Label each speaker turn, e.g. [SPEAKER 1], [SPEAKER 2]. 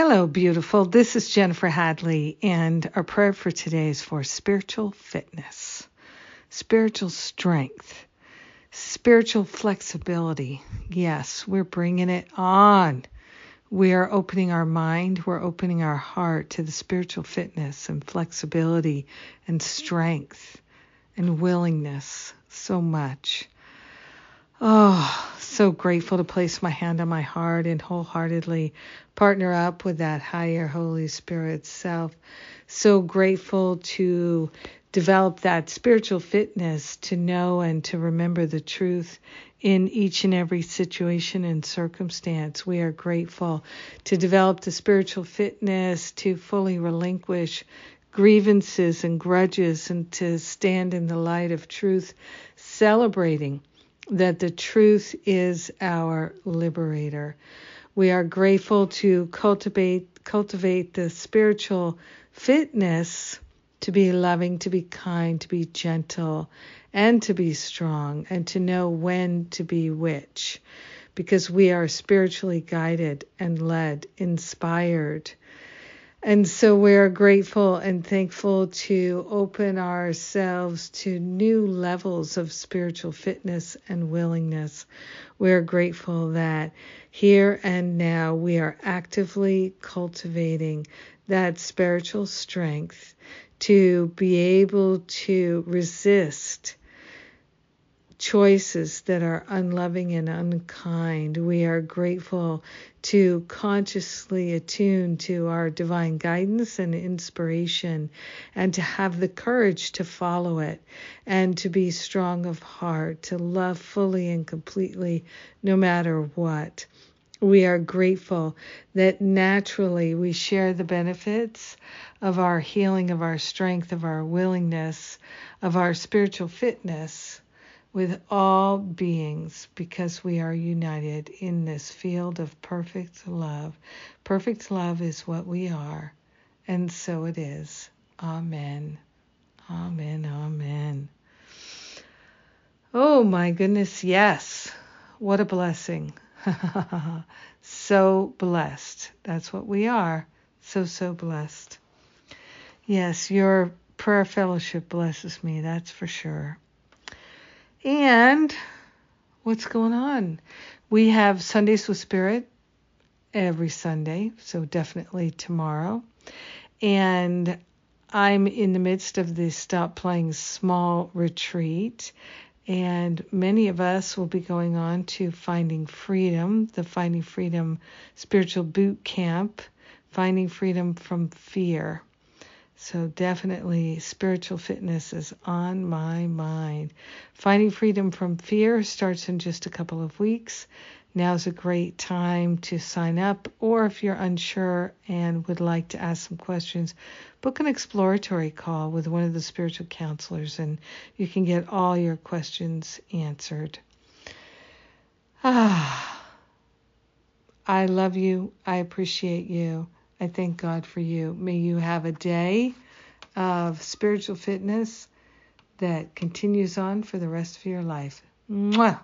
[SPEAKER 1] Hello, beautiful. This is Jennifer Hadley, and our prayer for today is for spiritual fitness, spiritual strength, spiritual flexibility. Yes, we're bringing it on. We are opening our mind, we're opening our heart to the spiritual fitness and flexibility and strength and willingness so much. Oh, so grateful to place my hand on my heart and wholeheartedly partner up with that higher Holy Spirit self. So grateful to develop that spiritual fitness to know and to remember the truth in each and every situation and circumstance. We are grateful to develop the spiritual fitness to fully relinquish grievances and grudges and to stand in the light of truth, celebrating that the truth is our liberator. We are grateful to cultivate cultivate the spiritual fitness to be loving, to be kind, to be gentle, and to be strong, and to know when to be which, because we are spiritually guided and led, inspired and so we're grateful and thankful to open ourselves to new levels of spiritual fitness and willingness. We're grateful that here and now we are actively cultivating that spiritual strength to be able to resist choices that are unloving and unkind. We are grateful to consciously attune to our divine guidance and inspiration and to have the courage to follow it and to be strong of heart, to love fully and completely no matter what. We are grateful that naturally we share the benefits of our healing, of our strength, of our willingness, of our spiritual fitness with all beings because we are united in this field of perfect love. Perfect love is what we are, and so it is. Amen. Amen. Amen. Oh my goodness, yes. What a blessing. so blessed. That's what we are. So, so blessed. Yes, your prayer fellowship blesses me, that's for sure. And what's going on? We have Sundays with Spirit every Sunday, so definitely tomorrow. And I'm in the midst of the Stop Playing Small retreat, and many of us will be going on to Finding Freedom, the Finding Freedom Spiritual Boot Camp, Finding Freedom from Fear. So, definitely, spiritual fitness is on my mind. Finding freedom from fear starts in just a couple of weeks. Now's a great time to sign up, or if you're unsure and would like to ask some questions, book an exploratory call with one of the spiritual counselors and you can get all your questions answered. Ah, I love you. I appreciate you. I thank God for you. May you have a day of spiritual fitness that continues on for the rest of your life. Mwah!